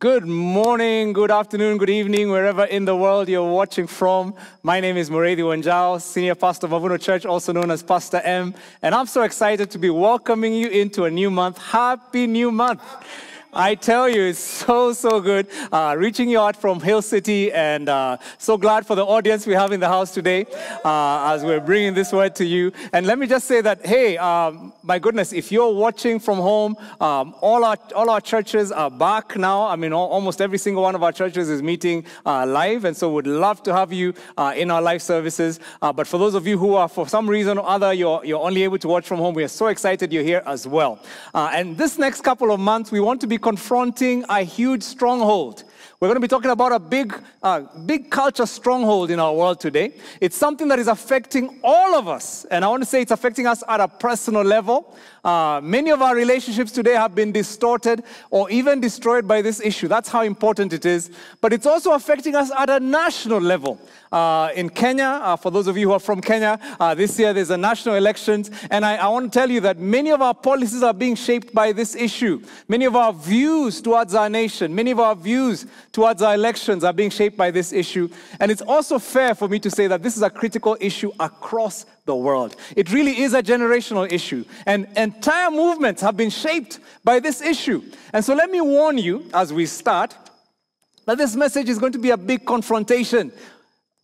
Good morning, good afternoon, good evening, wherever in the world you're watching from. My name is Muriithi Wanjau, Senior Pastor of Mavuno Church, also known as Pastor M. And I'm so excited to be welcoming you into a new month. Happy new month. I tell you, it's so, so good uh, reaching you out from Hill City, and uh, so glad for the audience we have in the house today uh, as we're bringing this word to you. And let me just say that, hey, um, my goodness, if you're watching from home, um, all, our, all our churches are back now. I mean, all, almost every single one of our churches is meeting uh, live, and so we'd love to have you uh, in our live services. Uh, but for those of you who are, for some reason or other, you're, you're only able to watch from home, we are so excited you're here as well. and this next couple of months, we want to be confronting a huge stronghold. We're going to be talking about a big, uh, big culture stronghold in our world today. It's something that is affecting all of us. And I want to say it's affecting us at a personal level. Uh, many of our relationships today have been distorted or even destroyed by this issue. That's how important it is. But it's also affecting us at a national level. Uh, in Kenya, uh, for those of you who are from Kenya, uh, this year there's a national elections. And I, I want to tell you that many of our policies are being shaped by this issue. Many of our views towards our nation, many of our views towards our elections are being shaped by this issue. And it's also fair for me to say that this is a critical issue across the world. It really is a generational issue. And entire movements have been shaped by this issue. And so let me warn you as we start that this message is going to be a big confrontation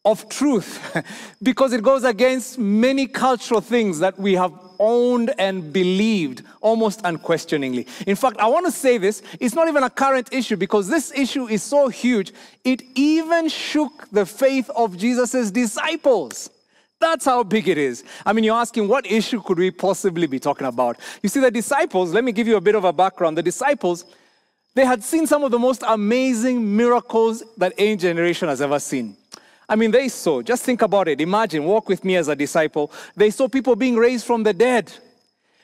of truth because it goes against many cultural things that we have owned and believed almost unquestioningly. In fact, I want to say this it's not even a current issue because this issue is so huge, it even shook the faith of Jesus' disciples. That's how big it is. I mean, you're asking, what issue could we possibly be talking about? You see, the disciples, let me give you a bit of a background. The disciples, they had seen some of the most amazing miracles that any generation has ever seen. I mean, they saw, just think about it. Imagine, walk with me as a disciple. They saw people being raised from the dead,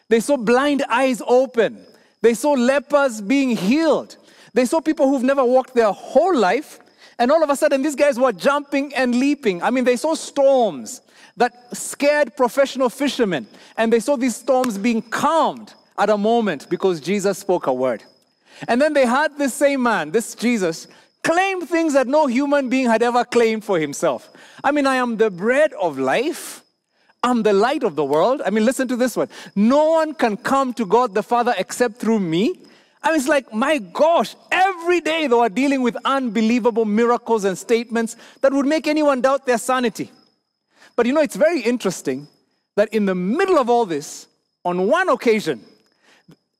they saw blind eyes open, they saw lepers being healed, they saw people who've never walked their whole life. And all of a sudden, these guys were jumping and leaping. I mean, they saw storms that scared professional fishermen. And they saw these storms being calmed at a moment because Jesus spoke a word. And then they had this same man, this Jesus, claim things that no human being had ever claimed for himself. I mean, I am the bread of life. I'm the light of the world. I mean, listen to this one. No one can come to God the Father except through me. I mean, it's like, my gosh, every day they were dealing with unbelievable miracles and statements that would make anyone doubt their sanity. But you know, it's very interesting that in the middle of all this, on one occasion,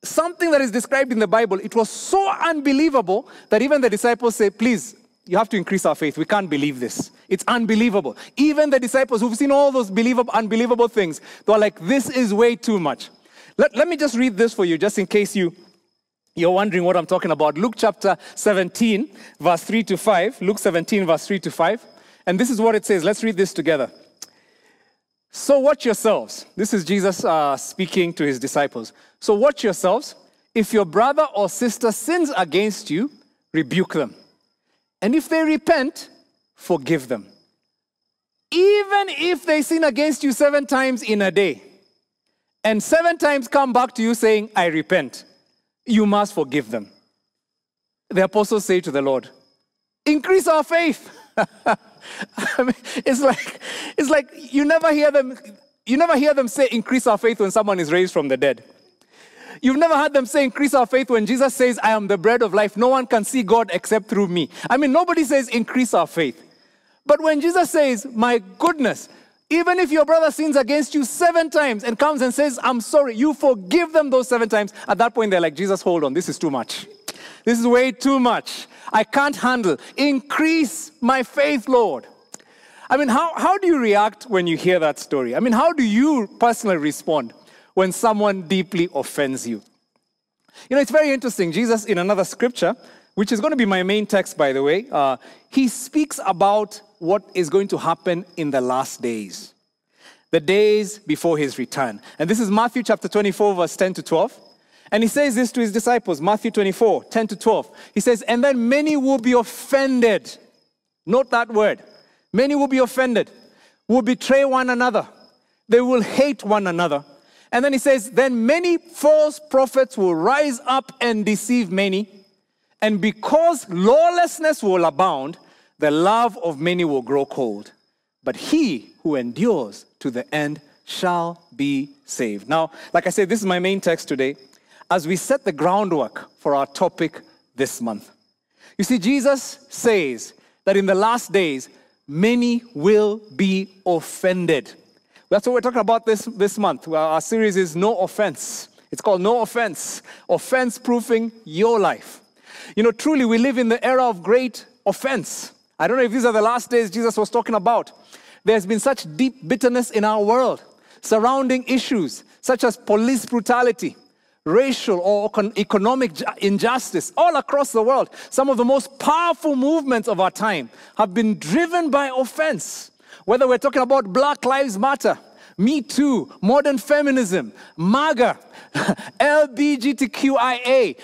something that is described in the Bible, it was so unbelievable that even the disciples say, please, you have to increase our faith. We can't believe this. It's unbelievable. Even the disciples who've seen all those believable, unbelievable things, they're like, this is way too much. Let, let me just read this for you, just in case you, you're wondering what I'm talking about. Luke chapter 17, verse 3 to 5. Luke 17, verse 3 to 5. And this is what it says. Let's read this together. So watch yourselves. This is Jesus uh, speaking to his disciples. So watch yourselves. If your brother or sister sins against you, rebuke them. And if they repent, forgive them. Even if they sin against you seven times in a day, and seven times come back to you saying, I repent, you must forgive them. The apostles say to the Lord, Increase our faith. I mean, it's like it's like you never hear them you never hear them say increase our faith when someone is raised from the dead. You've never heard them say increase our faith when Jesus says I am the bread of life. No one can see God except through me. I mean nobody says increase our faith. But when Jesus says, "My goodness, even if your brother sins against you seven times and comes and says, I'm sorry, you forgive them those seven times. At that point, they're like, Jesus, hold on, this is too much. This is way too much. I can't handle. Increase my faith, Lord. I mean, how, how do you react when you hear that story? I mean, how do you personally respond when someone deeply offends you? You know, it's very interesting. Jesus, in another scripture, which is going to be my main text, by the way, uh, he speaks about what is going to happen in the last days, the days before his return. And this is Matthew chapter 24, verse 10 to 12. And he says this to his disciples, Matthew 24, 10 to 12. He says, And then many will be offended. Note that word. Many will be offended, will betray one another, they will hate one another. And then he says, Then many false prophets will rise up and deceive many. And because lawlessness will abound, the love of many will grow cold. But he who endures to the end shall be saved. Now, like I said, this is my main text today as we set the groundwork for our topic this month. You see, Jesus says that in the last days, many will be offended. That's what we're talking about this, this month. Well, our series is No Offense. It's called No Offense, offense proofing your life. You know, truly, we live in the era of great offense. I don't know if these are the last days Jesus was talking about. There's been such deep bitterness in our world surrounding issues such as police brutality, racial or economic injustice all across the world. Some of the most powerful movements of our time have been driven by offense. Whether we're talking about Black Lives Matter, Me Too, modern feminism, MAGA, LBGTQIA,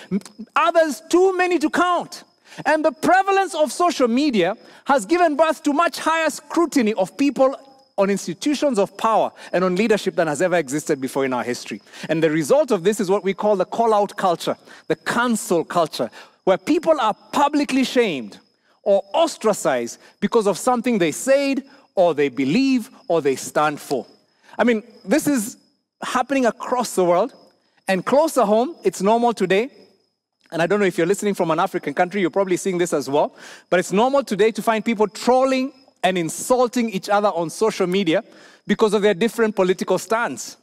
others too many to count. And the prevalence of social media has given birth to much higher scrutiny of people on institutions of power and on leadership than has ever existed before in our history. And the result of this is what we call the call out culture, the cancel culture, where people are publicly shamed or ostracized because of something they said or they believe or they stand for. I mean, this is happening across the world and closer home, it's normal today. And I don't know if you're listening from an African country, you're probably seeing this as well. But it's normal today to find people trolling and insulting each other on social media because of their different political stands.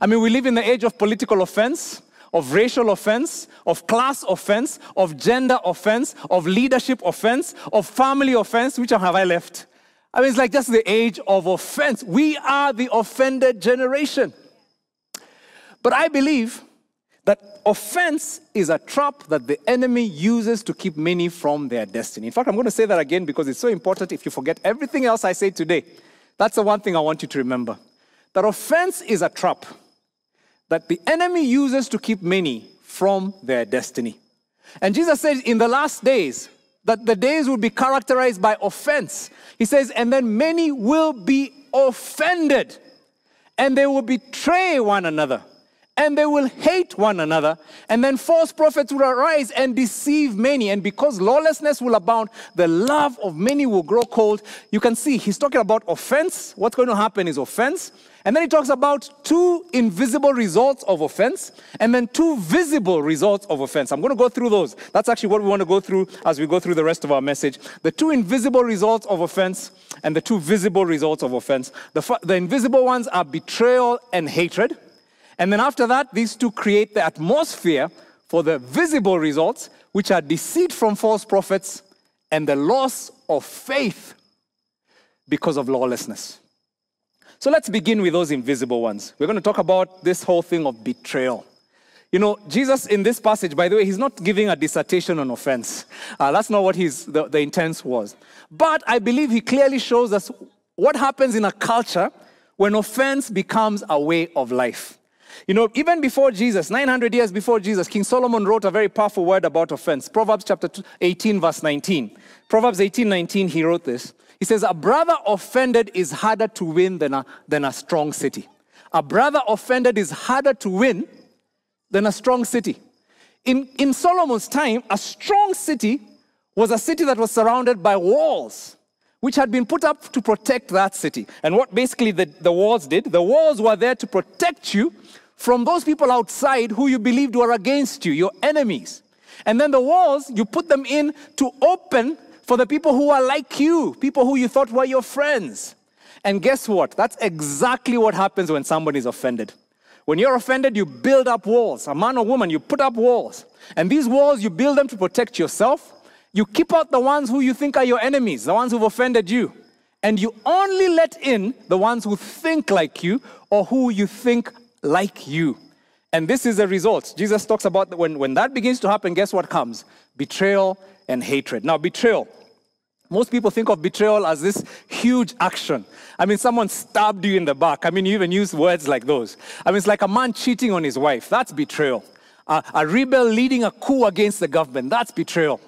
I mean, we live in the age of political offense, of racial offense, of class offense, of gender offense, of leadership offense, of family offense. Which one have I left? I mean, it's like just the age of offense. We are the offended generation. But I believe that offense is a trap that the enemy uses to keep many from their destiny. In fact, I'm going to say that again because it's so important if you forget everything else I say today. That's the one thing I want you to remember. That offense is a trap that the enemy uses to keep many from their destiny. And Jesus said in the last days that the days will be characterized by offense. He says, and then many will be offended and they will betray one another and they will hate one another. And then false prophets will arise and deceive many. And because lawlessness will abound, the love of many will grow cold. You can see he's talking about offense. What's going to happen is offense. And then he talks about two invisible results of offense and then two visible results of offense. I'm going to go through those. That's actually what we want to go through as we go through the rest of our message. The two invisible results of offense and the two visible results of offense. The, the invisible ones are betrayal and hatred. And then after that, these two create the atmosphere for the visible results, which are deceit from false prophets and the loss of faith because of lawlessness. So let's begin with those invisible ones. We're going to talk about this whole thing of betrayal. You know, Jesus in this passage, by the way, he's not giving a dissertation on offense. Uh, that's not what his, the, the intent was. But I believe he clearly shows us what happens in a culture when offense becomes a way of life. You know, even before Jesus, 900 years before Jesus, King Solomon wrote a very powerful word about offense. Proverbs chapter 18, verse 19. Proverbs 18, 19, he wrote this. He says, A brother offended is harder to win than a, than a strong city. A brother offended is harder to win than a strong city. In, in Solomon's time, a strong city was a city that was surrounded by walls, which had been put up to protect that city. And what basically the, the walls did, the walls were there to protect you from those people outside who you believed were against you, your enemies. And then the walls, you put them in to open for the people who are like you, people who you thought were your friends. And guess what? That's exactly what happens when somebody is offended. When you're offended, you build up walls. A man or woman, you put up walls. And these walls, you build them to protect yourself. You keep out the ones who you think are your enemies, the ones who've offended you. And you only let in the ones who think like you or who you think like you. And this is the result. Jesus talks about when, when that begins to happen, guess what comes? Betrayal and hatred. Now, betrayal. Most people think of betrayal as this huge action. I mean, someone stabbed you in the back. I mean, you even use words like those. I mean, it's like a man cheating on his wife. That's betrayal. Uh, a rebel leading a coup against the government. That's betrayal.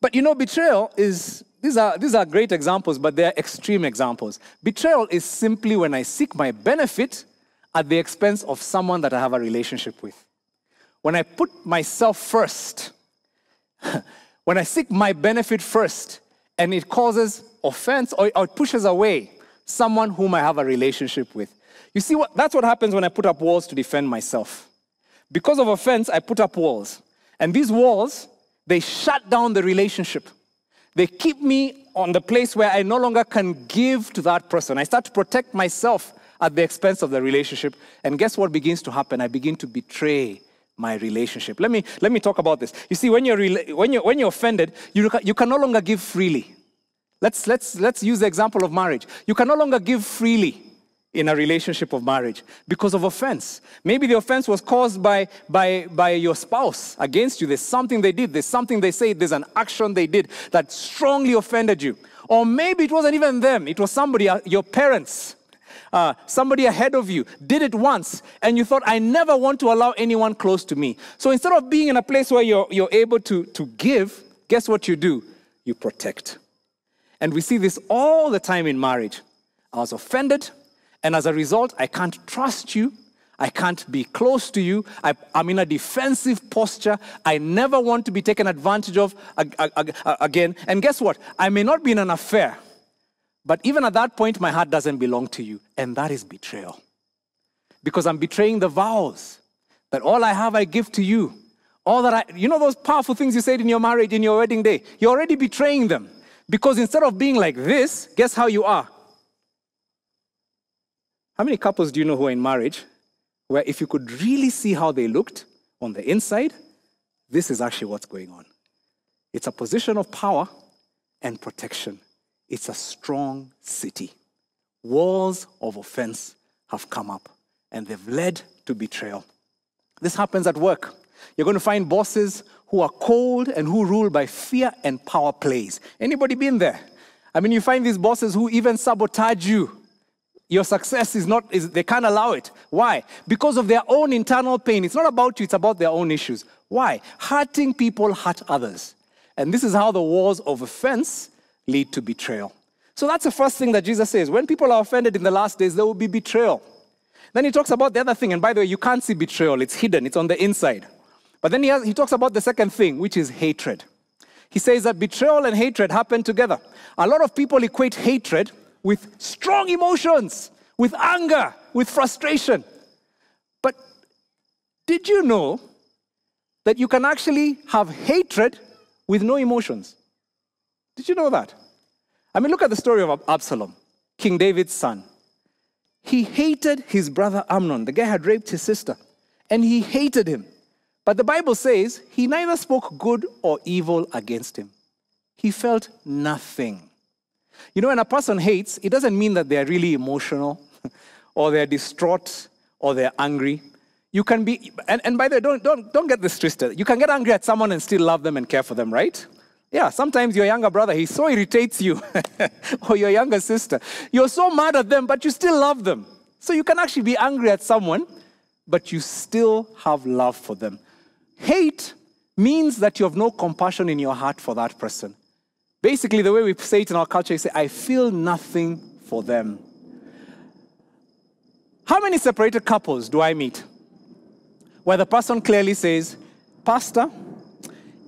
But you know, betrayal is, these are, these are great examples, but they're extreme examples. Betrayal is simply when I seek my benefit at the expense of someone that I have a relationship with. When I put myself first, when I seek my benefit first and it causes offense or, it pushes away someone whom I have a relationship with. You see, what, that's what happens when I put up walls to defend myself. Because of offense, I put up walls. And these walls, they shut down the relationship. They keep me on the place where I no longer can give to that person. I start to protect myself at the expense of the relationship. And guess what begins to happen? I begin to betray my relationship. Let me, let me talk about this. You see, when you're, when you're, when you're offended, you, you can no longer give freely. Let's, let's, let's use the example of marriage. You can no longer give freely in a relationship of marriage because of offense. Maybe the offense was caused by, by, by your spouse against you. There's something they did, there's something they said, there's an action they did that strongly offended you. Or maybe it wasn't even them, it was somebody, uh, your parents. Uh, somebody ahead of you did it once and you thought, I never want to allow anyone close to me. So instead of being in a place where you're, you're able to, to give, guess what you do? You protect. And we see this all the time in marriage. I was offended, and as a result, I can't trust you. I can't be close to you. I, am in a defensive posture. I never want to be taken advantage of again. And guess what? I may not be in an affair, but even at that point, my heart doesn't belong to you. And that is betrayal. Because I'm betraying the vows that all I have, I give to you. All that I, you know, those powerful things you said in your marriage, in your wedding day, you're already betraying them. Because instead of being like this, guess how you are? How many couples do you know who are in marriage where if you could really see how they looked on the inside, this is actually what's going on? It's a position of power and protection. It's a strong city. Walls of offense have come up and they've led to betrayal. This happens at work. You're going to find bosses who are cold and who rule by fear and power plays. Anybody been there? I mean, you find these bosses who even sabotage you your success is not, is, they can't allow it. Why? Because of their own internal pain. It's not about you, it's about their own issues. Why? Hurting people hurt others. And this is how the wars of offense lead to betrayal. So that's the first thing that Jesus says. When people are offended in the last days, there will be betrayal. Then he talks about the other thing. And by the way, you can't see betrayal, it's hidden, it's on the inside. But then he, has, he talks about the second thing, which is hatred. He says that betrayal and hatred happen together. A lot of people equate hatred with strong emotions, with anger, with frustration. But did you know that you can actually have hatred with no emotions? Did you know that? I mean, look at the story of Absalom, King David's son. He hated his brother Amnon. The guy had raped his sister, and he hated him. But the Bible says he neither spoke good or evil against him. He felt nothing. You know, when a person hates, it doesn't mean that they're really emotional or they're distraught or they're angry. You can be, and, and by the way, don't, don't, don't get this twisted. You can get angry at someone and still love them and care for them, right? Yeah, sometimes your younger brother, he so irritates you, or your younger sister. You're so mad at them, but you still love them. So you can actually be angry at someone, but you still have love for them. Hate means that you have no compassion in your heart for that person. Basically, the way we say it in our culture is say, I feel nothing for them. How many separated couples do I meet where the person clearly says, Pastor,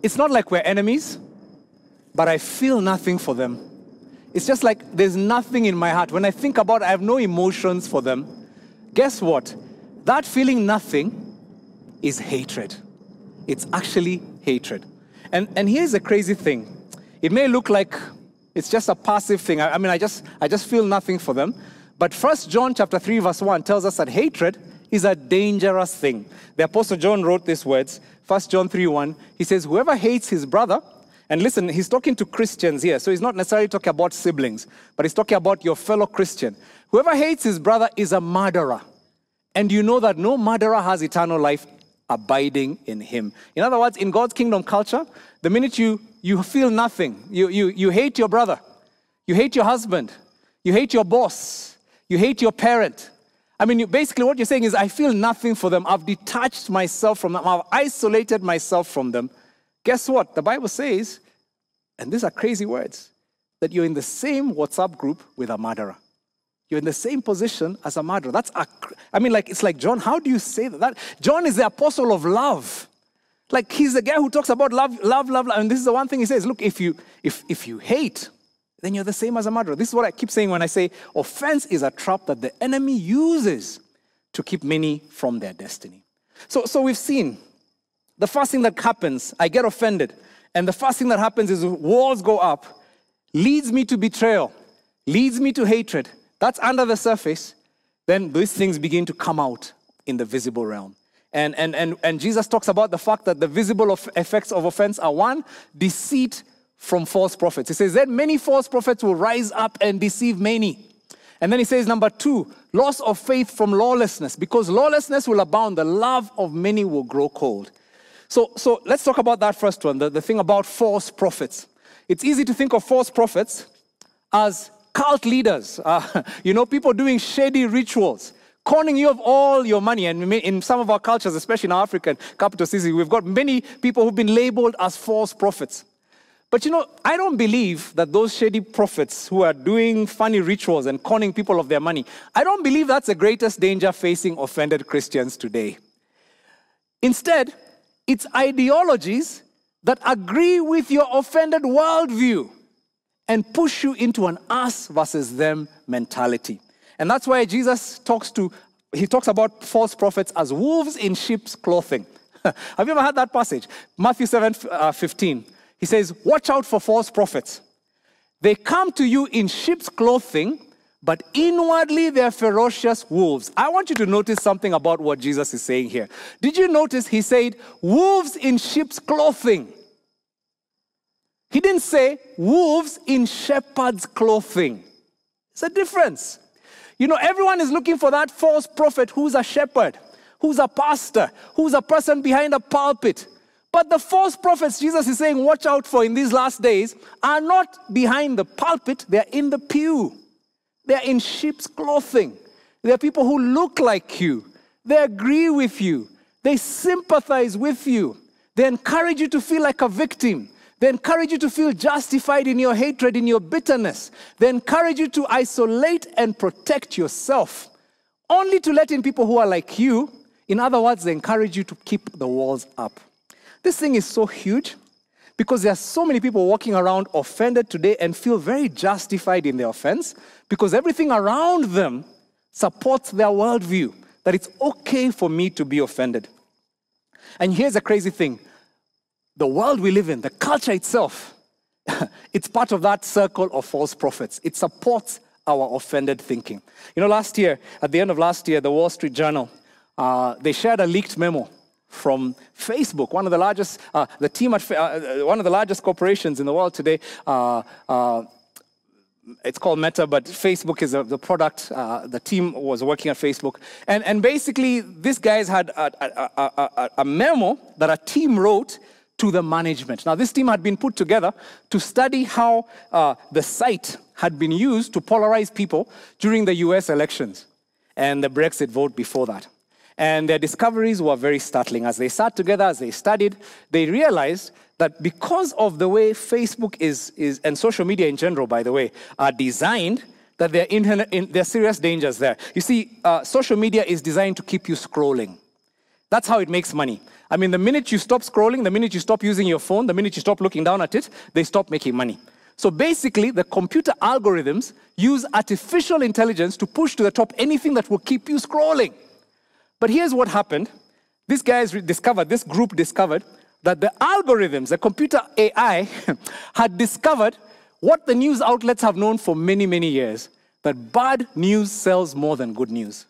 it's not like we're enemies, but I feel nothing for them. It's just like there's nothing in my heart. When I think about it, I have no emotions for them. Guess what? That feeling nothing is hatred. It's actually hatred. And, and here's the crazy thing it may look like it's just a passive thing. I, I mean, I just, I just feel nothing for them. But First John chapter 3, verse 1 tells us that hatred is a dangerous thing. The Apostle John wrote these words, First John 3 1. He says, Whoever hates his brother, and listen, he's talking to Christians here, so he's not necessarily talking about siblings, but he's talking about your fellow Christian. Whoever hates his brother is a murderer. And you know that no murderer has eternal life abiding in him. In other words, in God's kingdom culture, the minute you, you feel nothing, you, you, you hate your brother, you hate your husband, you hate your boss, you hate your parent. I mean, you, basically, what you're saying is, I feel nothing for them. I've detached myself from them, I've isolated myself from them. Guess what? The Bible says, and these are crazy words, that you're in the same WhatsApp group with a murderer. You're in the same position as a murderer. That's a, I mean, like it's like John. How do you say that? that? John is the apostle of love. Like he's the guy who talks about love, love, love, love. And this is the one thing he says look, if you, if, if you hate, then you're the same as a murderer. This is what I keep saying when I say offense is a trap that the enemy uses to keep many from their destiny. So, so we've seen the first thing that happens, I get offended. And the first thing that happens is walls go up, leads me to betrayal, leads me to hatred. That's under the surface. Then these things begin to come out in the visible realm. And, and, and, and Jesus talks about the fact that the visible of effects of offense are one, deceit from false prophets. He says that many false prophets will rise up and deceive many. And then he says, number two, loss of faith from lawlessness. Because lawlessness will abound, the love of many will grow cold. So, so let's talk about that first one the, the thing about false prophets. It's easy to think of false prophets as cult leaders, uh, you know, people doing shady rituals, conning you of all your money. And in some of our cultures, especially in African capital cities, we've got many people who've been labeled as false prophets. But you know, I don't believe that those shady prophets who are doing funny rituals and conning people of their money, I don't believe that's the greatest danger facing offended Christians today. Instead, it's ideologies that agree with your offended worldview and push you into an us versus them mentality. And that's why Jesus talks to he talks about false prophets as wolves in sheep's clothing. Have you ever heard that passage? Matthew 7 uh, 15. He says, Watch out for false prophets. They come to you in sheep's clothing, but inwardly they're ferocious wolves. I want you to notice something about what Jesus is saying here. Did you notice he said, wolves in sheep's clothing? He didn't say wolves in shepherd's clothing. It's a difference. You know, everyone is looking for that false prophet who's a shepherd, who's a pastor, who's a person behind a pulpit. But the false prophets Jesus is saying, watch out for in these last days, are not behind the pulpit, they're in the pew. They're in sheep's clothing. They're people who look like you. They agree with you. They sympathize with you. They encourage you to feel like a victim. They encourage you to feel justified in your hatred, in your bitterness. They encourage you to isolate and protect yourself, only to let in people who are like you. In other words, they encourage you to keep the walls up. This thing is so huge because there are so many people walking around offended today and feel very justified in their offense because everything around them supports their worldview that it's okay for me to be offended. And here's a crazy thing the world we live in, the culture itself, it's part of that circle of false prophets. It supports our offended thinking. You know, last year, at the end of last year, the Wall Street Journal, uh, they shared a leaked memo from Facebook, one of the largest, uh, the team at, uh, uh, one of the largest corporations in the world today. Uh, uh it's called Meta, but Facebook is a, the product. Uh, the team was working at Facebook. And, and basically, these guys had a, a, a, a memo that a team wrote to the management. Now, this team had been put together to study how the site had been used to polarize people during the US elections and the Brexit vote before that. And their discoveries were very startling. As they sat together, as they studied, they realized that because of the way Facebook is, is and social media in general, by the way, are designed, that there are, in, there are serious dangers there. You see, uh, social media is designed to keep you scrolling. That's how it makes money. I mean, the minute you stop scrolling, the minute you stop using your phone, the minute you stop looking down at it, they stop making money. So basically, the computer algorithms use artificial intelligence to push to the top anything that will keep you scrolling. But here's what happened. These guys discovered, this group discovered, that the algorithms, the computer AI, had discovered what the news outlets have known for many, many years that bad news sells more than good news.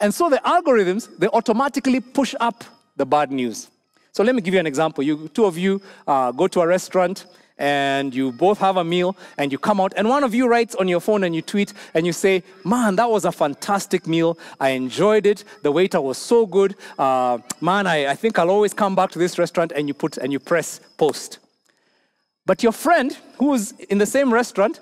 And so the algorithms, they automatically push up the bad news. So let me give you an example. You, two of you uh, go to a restaurant and you both have a meal and you come out and one of you writes on your phone and you tweet and you say man that was a fantastic meal. I enjoyed it. The waiter was so good. Uh, man I, I think i'll always come back to this restaurant and you put and you press post. But your friend who's in the same restaurant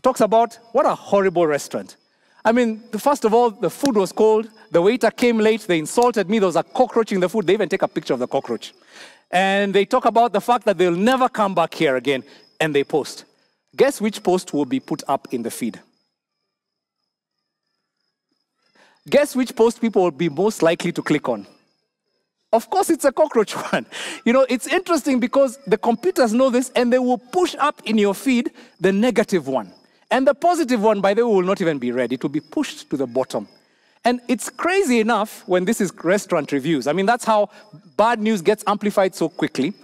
talks about what a horrible restaurant. I mean first of all the food was cold. The waiter came late. They insulted me. There was a cockroach in the food. They even take a picture of the cockroach and they talk about the fact that they'll never come back here again, and they post. Guess which post will be put up in the feed? Guess which post people will be most likely to click on? Of course, it's a cockroach one. You know, it's interesting because the computers know this and they will push up in your feed the negative one. And the positive one, by the way, will not even be read. It will be pushed to the bottom. And it's crazy enough when this is restaurant reviews. I mean, that's how bad news gets amplified so quickly.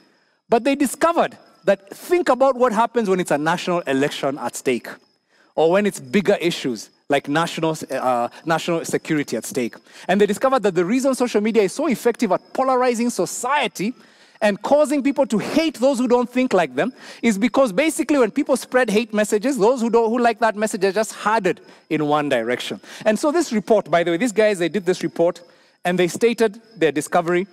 But they discovered that think about what happens when it's a national election at stake or when it's bigger issues like national, uh, national security at stake. And they discovered that the reason social media is so effective at polarizing society and causing people to hate those who don't think like them is because basically when people spread hate messages, those who don't who like that message are just headed in one direction. And so this report, by the way, these guys they did this report and they stated their discovery.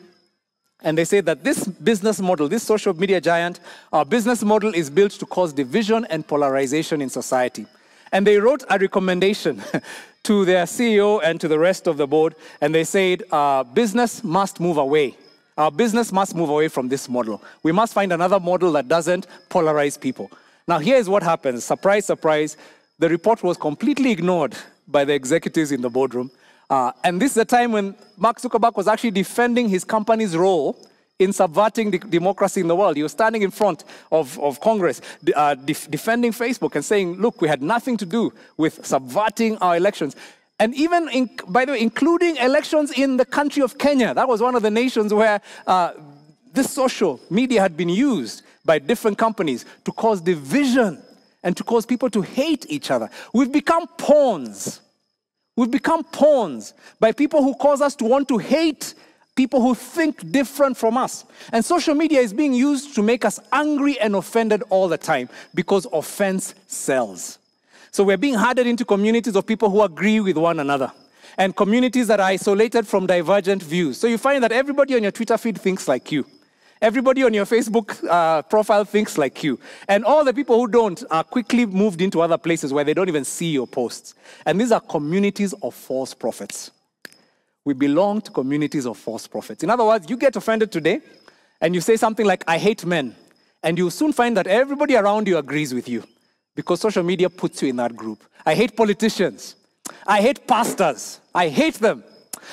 And they say that this business model, this social media giant, our business model is built to cause division and polarization in society. And they wrote a recommendation to their CEO and to the rest of the board, and they said, uh, business must move away. Our business must move away from this model. We must find another model that doesn't polarize people. Now, here's what happens surprise, surprise. The report was completely ignored by the executives in the boardroom. Uh, and this is a time when Mark Zuckerberg was actually defending his company's role in subverting democracy in the world. He was standing in front of, of Congress, uh, def defending Facebook and saying, look, we had nothing to do with subverting our elections. And even, in, by the way, including elections in the country of Kenya. That was one of the nations where uh, this social media had been used by different companies to cause division and to cause people to hate each other. We've become pawns. We've become pawns by people who cause us to want to hate people who think different from us. And social media is being used to make us angry and offended all the time because offense sells. So we're being hardened into communities of people who agree with one another and communities that are isolated from divergent views. So you find that everybody on your Twitter feed thinks like you. Everybody on your Facebook uh, profile thinks like you. And all the people who don't are quickly moved into other places where they don't even see your posts. And these are communities of false prophets we belong to communities of false prophets. In other words, you get offended today and you say something like, I hate men. And you soon find that everybody around you agrees with you because social media puts you in that group. I hate politicians. I hate pastors. I hate them.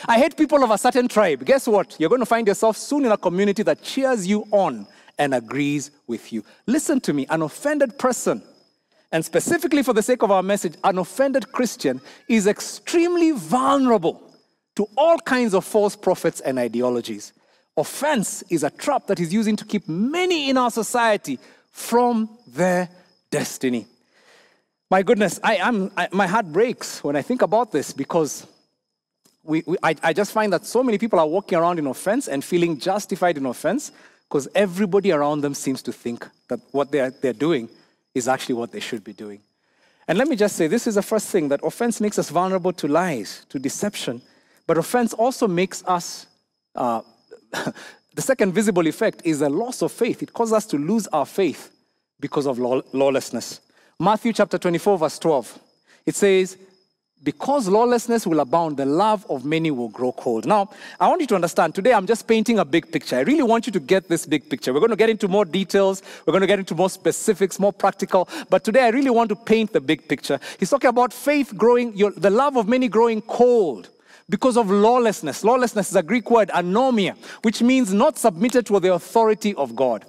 I hate people of a certain tribe. Guess what? You're going to find yourself soon in a community that cheers you on and agrees with you. Listen to me an offended person, and specifically for the sake of our message, an offended Christian is extremely vulnerable to all kinds of false prophets and ideologies. Offense is a trap that is using to keep many in our society from their destiny. My goodness, I, am my heart breaks when I think about this because we, we, I, I just find that so many people are walking around in offense and feeling justified in offense because everybody around them seems to think that what they're, they're doing is actually what they should be doing. And let me just say this is the first thing that offense makes us vulnerable to lies, to deception, but offense also makes us, uh, the second visible effect is a loss of faith. It causes us to lose our faith because of law- lawlessness. Matthew chapter 24, verse 12. It says, because lawlessness will abound, the love of many will grow cold. Now, I want you to understand, today I'm just painting a big picture. I really want you to get this big picture. We're going to get into more details, we're going to get into more specifics, more practical, but today I really want to paint the big picture. He's talking about faith growing, your, the love of many growing cold because of lawlessness. Lawlessness is a Greek word, anomia, which means not submitted to the authority of God.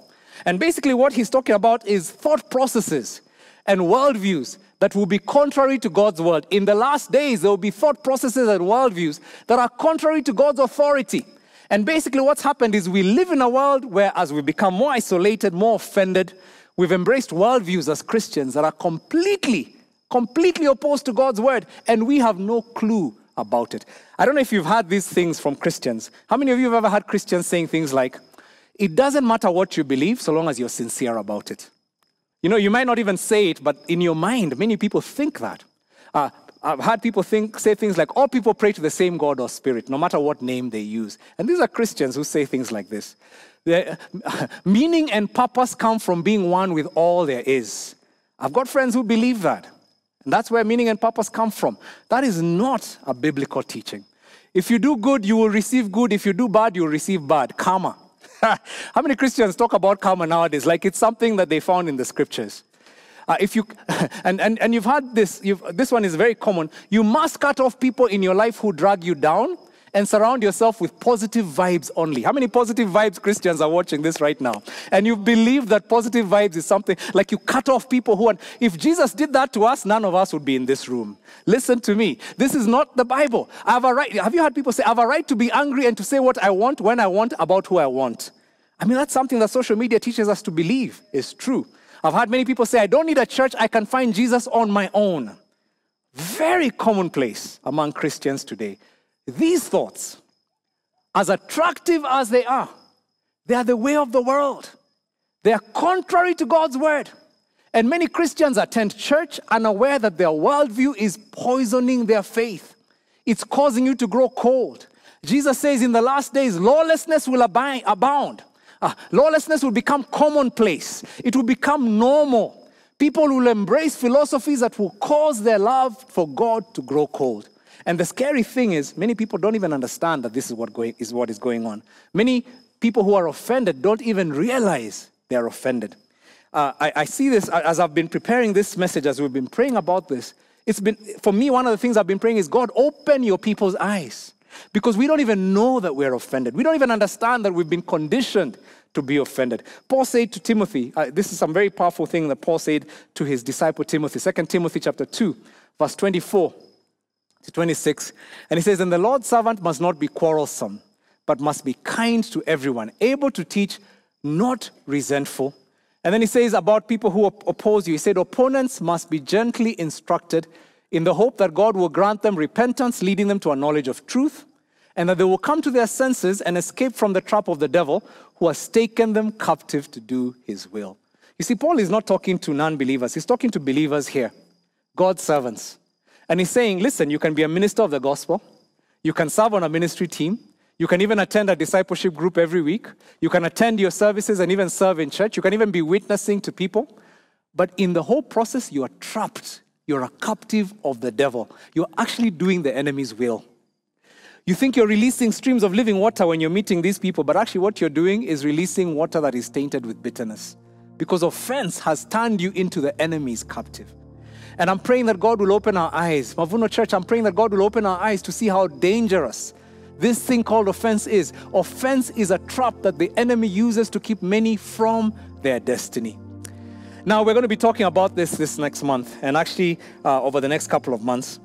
And basically, what he's talking about is thought processes and worldviews that will be contrary to God's word. In the last days, there will be thought processes and worldviews that are contrary to God's authority. And basically, what's happened is we live in a world where, as we become more isolated, more offended, we've embraced worldviews as Christians that are completely, completely opposed to God's word, and we have no clue about it. I don't know if you've heard these things from Christians. How many of you have ever heard Christians saying things like, it doesn't matter what you believe so long as you're sincere about it? You know, you might not even say it, but in your mind, many people think that. Uh, I've had people think, say things like, all people pray to the same God or spirit, no matter what name they use. And these are Christians who say things like this. Meaning and purpose come from being one with all there is. I've got friends who believe that. And that's where meaning and purpose come from. That is not a biblical teaching. If you do good, you will receive good. If you do bad, you'll receive bad. Karma. How many Christians talk about karma nowadays? Like it's something that they found in the scriptures. Uh, if you and, and, and you've had this, you've, this one is very common. You must cut off people in your life who drag you down, and surround yourself with positive vibes only. How many positive vibes Christians are watching this right now? And you believe that positive vibes is something like you cut off people who are. If Jesus did that to us, none of us would be in this room. Listen to me. This is not the Bible. I have a right. Have you heard people say, I have a right to be angry and to say what I want when I want about who I want? I mean, that's something that social media teaches us to believe is true. I've had many people say, I don't need a church, I can find Jesus on my own. Very commonplace among Christians today. These thoughts, as attractive as they are, they are the way of the world. They are contrary to God's word. And many Christians attend church unaware that their worldview is poisoning their faith. It's causing you to grow cold. Jesus says in the last days, lawlessness will abound. Uh, lawlessness will become commonplace, it will become normal. People will embrace philosophies that will cause their love for God to grow cold. And the scary thing is, many people don't even understand that this is what, going, is, what is going on. Many people who are offended don't even realize they are offended. Uh, I, I see this as I've been preparing this message, as we've been praying about this. It's been, for me, one of the things I've been praying is God, open your people's eyes. Because we don't even know that we're offended. We don't even understand that we've been conditioned to be offended. Paul said to Timothy, uh, this is some very powerful thing that Paul said to his disciple Timothy, 2 Timothy chapter 2, verse 24 to 26. And he says, And the Lord's servant must not be quarrelsome, but must be kind to everyone, able to teach, not resentful. And then he says about people who oppose you, he said, Opponents must be gently instructed in the hope that God will grant them repentance, leading them to a knowledge of truth, and that they will come to their senses and escape from the trap of the devil who has taken them captive to do his will. You see, Paul is not talking to non believers, he's talking to believers here, God's servants. And he's saying, listen, you can be a minister of the gospel, you can serve on a ministry team, you can even attend a discipleship group every week, you can attend your services and even serve in church, you can even be witnessing to people. But in the whole process, you are trapped you're a captive of the devil. You're actually doing the enemy's will. You think you're releasing streams of living water when you're meeting these people, but actually, what you're doing is releasing water that is tainted with bitterness. Because offense has turned you into the enemy's captive. And I'm praying that God will open our eyes. Mavuno Church, I'm praying that God will open our eyes to see how dangerous this thing called offense is. Offense is a trap that the enemy uses to keep many from their destiny. Now, we're going to be talking about this this next month and actually uh, over the next couple of months.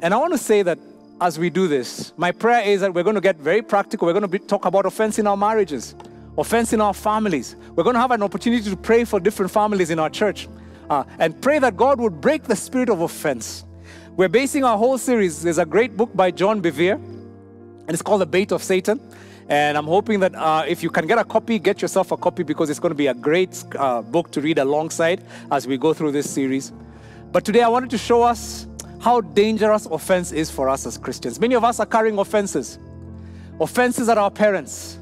And I want to say that as we do this, my prayer is that we're going to get very practical. We're going to be, talk about offense in our marriages, offense in our families. We're going to have an opportunity to pray for different families in our church uh, and pray that God would break the spirit of offense. We're basing our whole series. There's a great book by John Bevere, and it's called The Bait of Satan. And I'm hoping that uh, if you can get a copy, get yourself a copy because it's going to be a great uh, book to read alongside as we go through this series. But today I wanted to show us how dangerous offense is for us as Christians. Many of us are carrying offenses, offenses at our parents.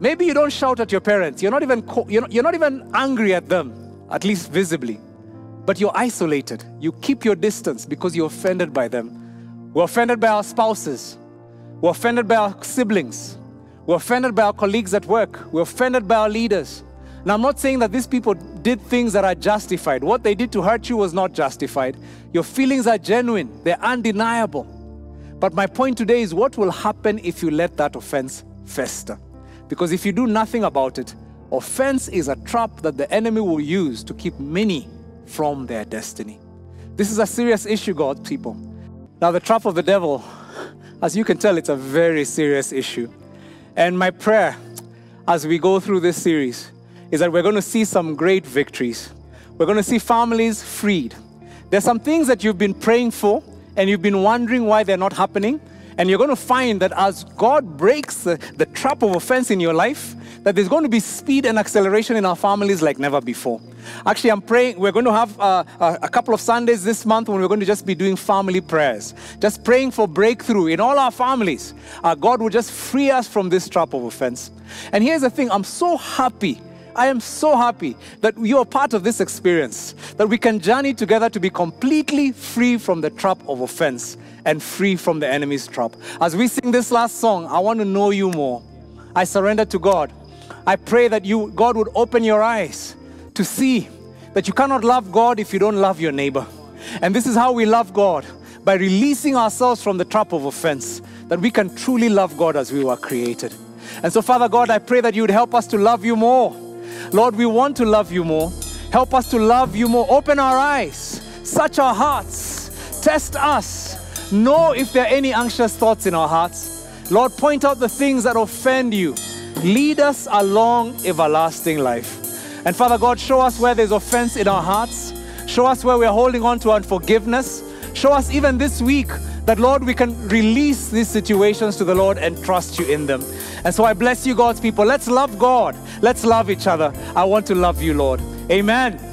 Maybe you don't shout at your parents. You're not even you're not, you're not even angry at them, at least visibly. But you're isolated. You keep your distance because you're offended by them. We're offended by our spouses. We're offended by our siblings. We're offended by our colleagues at work. We're offended by our leaders. Now, I'm not saying that these people did things that are justified. What they did to hurt you was not justified. Your feelings are genuine, they're undeniable. But my point today is what will happen if you let that offense fester? Because if you do nothing about it, offense is a trap that the enemy will use to keep many from their destiny. This is a serious issue, God people. Now, the trap of the devil as you can tell, it's a very serious issue. And my prayer as we go through this series is that we're going to see some great victories. We're going to see families freed. There's some things that you've been praying for and you've been wondering why they're not happening. And you're going to find that as God breaks the, the trap of offense in your life, that there's going to be speed and acceleration in our families like never before. Actually, I'm praying, we're going to have uh, a couple of Sundays this month when we're going to just be doing family prayers, just praying for breakthrough in all our families. Uh, God will just free us from this trap of offense. And here's the thing I'm so happy I am so happy that you are part of this experience, that we can journey together to be completely free from the trap of offense and free from the enemy's trap. As we sing this last song, I want to know you more. I surrender to God. I pray that you, God would open your eyes to see that you cannot love God if you don't love your neighbor. And this is how we love God by releasing ourselves from the trap of offense that we can truly love God as we were created. And so, Father God, I pray that you would help us to love you more. Lord, we want to love you more. Help us to love you more. Open our eyes, search our hearts, test us, know if there are any anxious thoughts in our hearts. Lord, point out the things that offend you. Lead us along everlasting life. And Father God, show us where there's offense in our hearts. Show us where we're holding on to unforgiveness. Show us even this week that, Lord, we can release these situations to the Lord and trust you in them. And so I bless you, God's people. Let's love God. Let's love each other. I want to love you, Lord. Amen.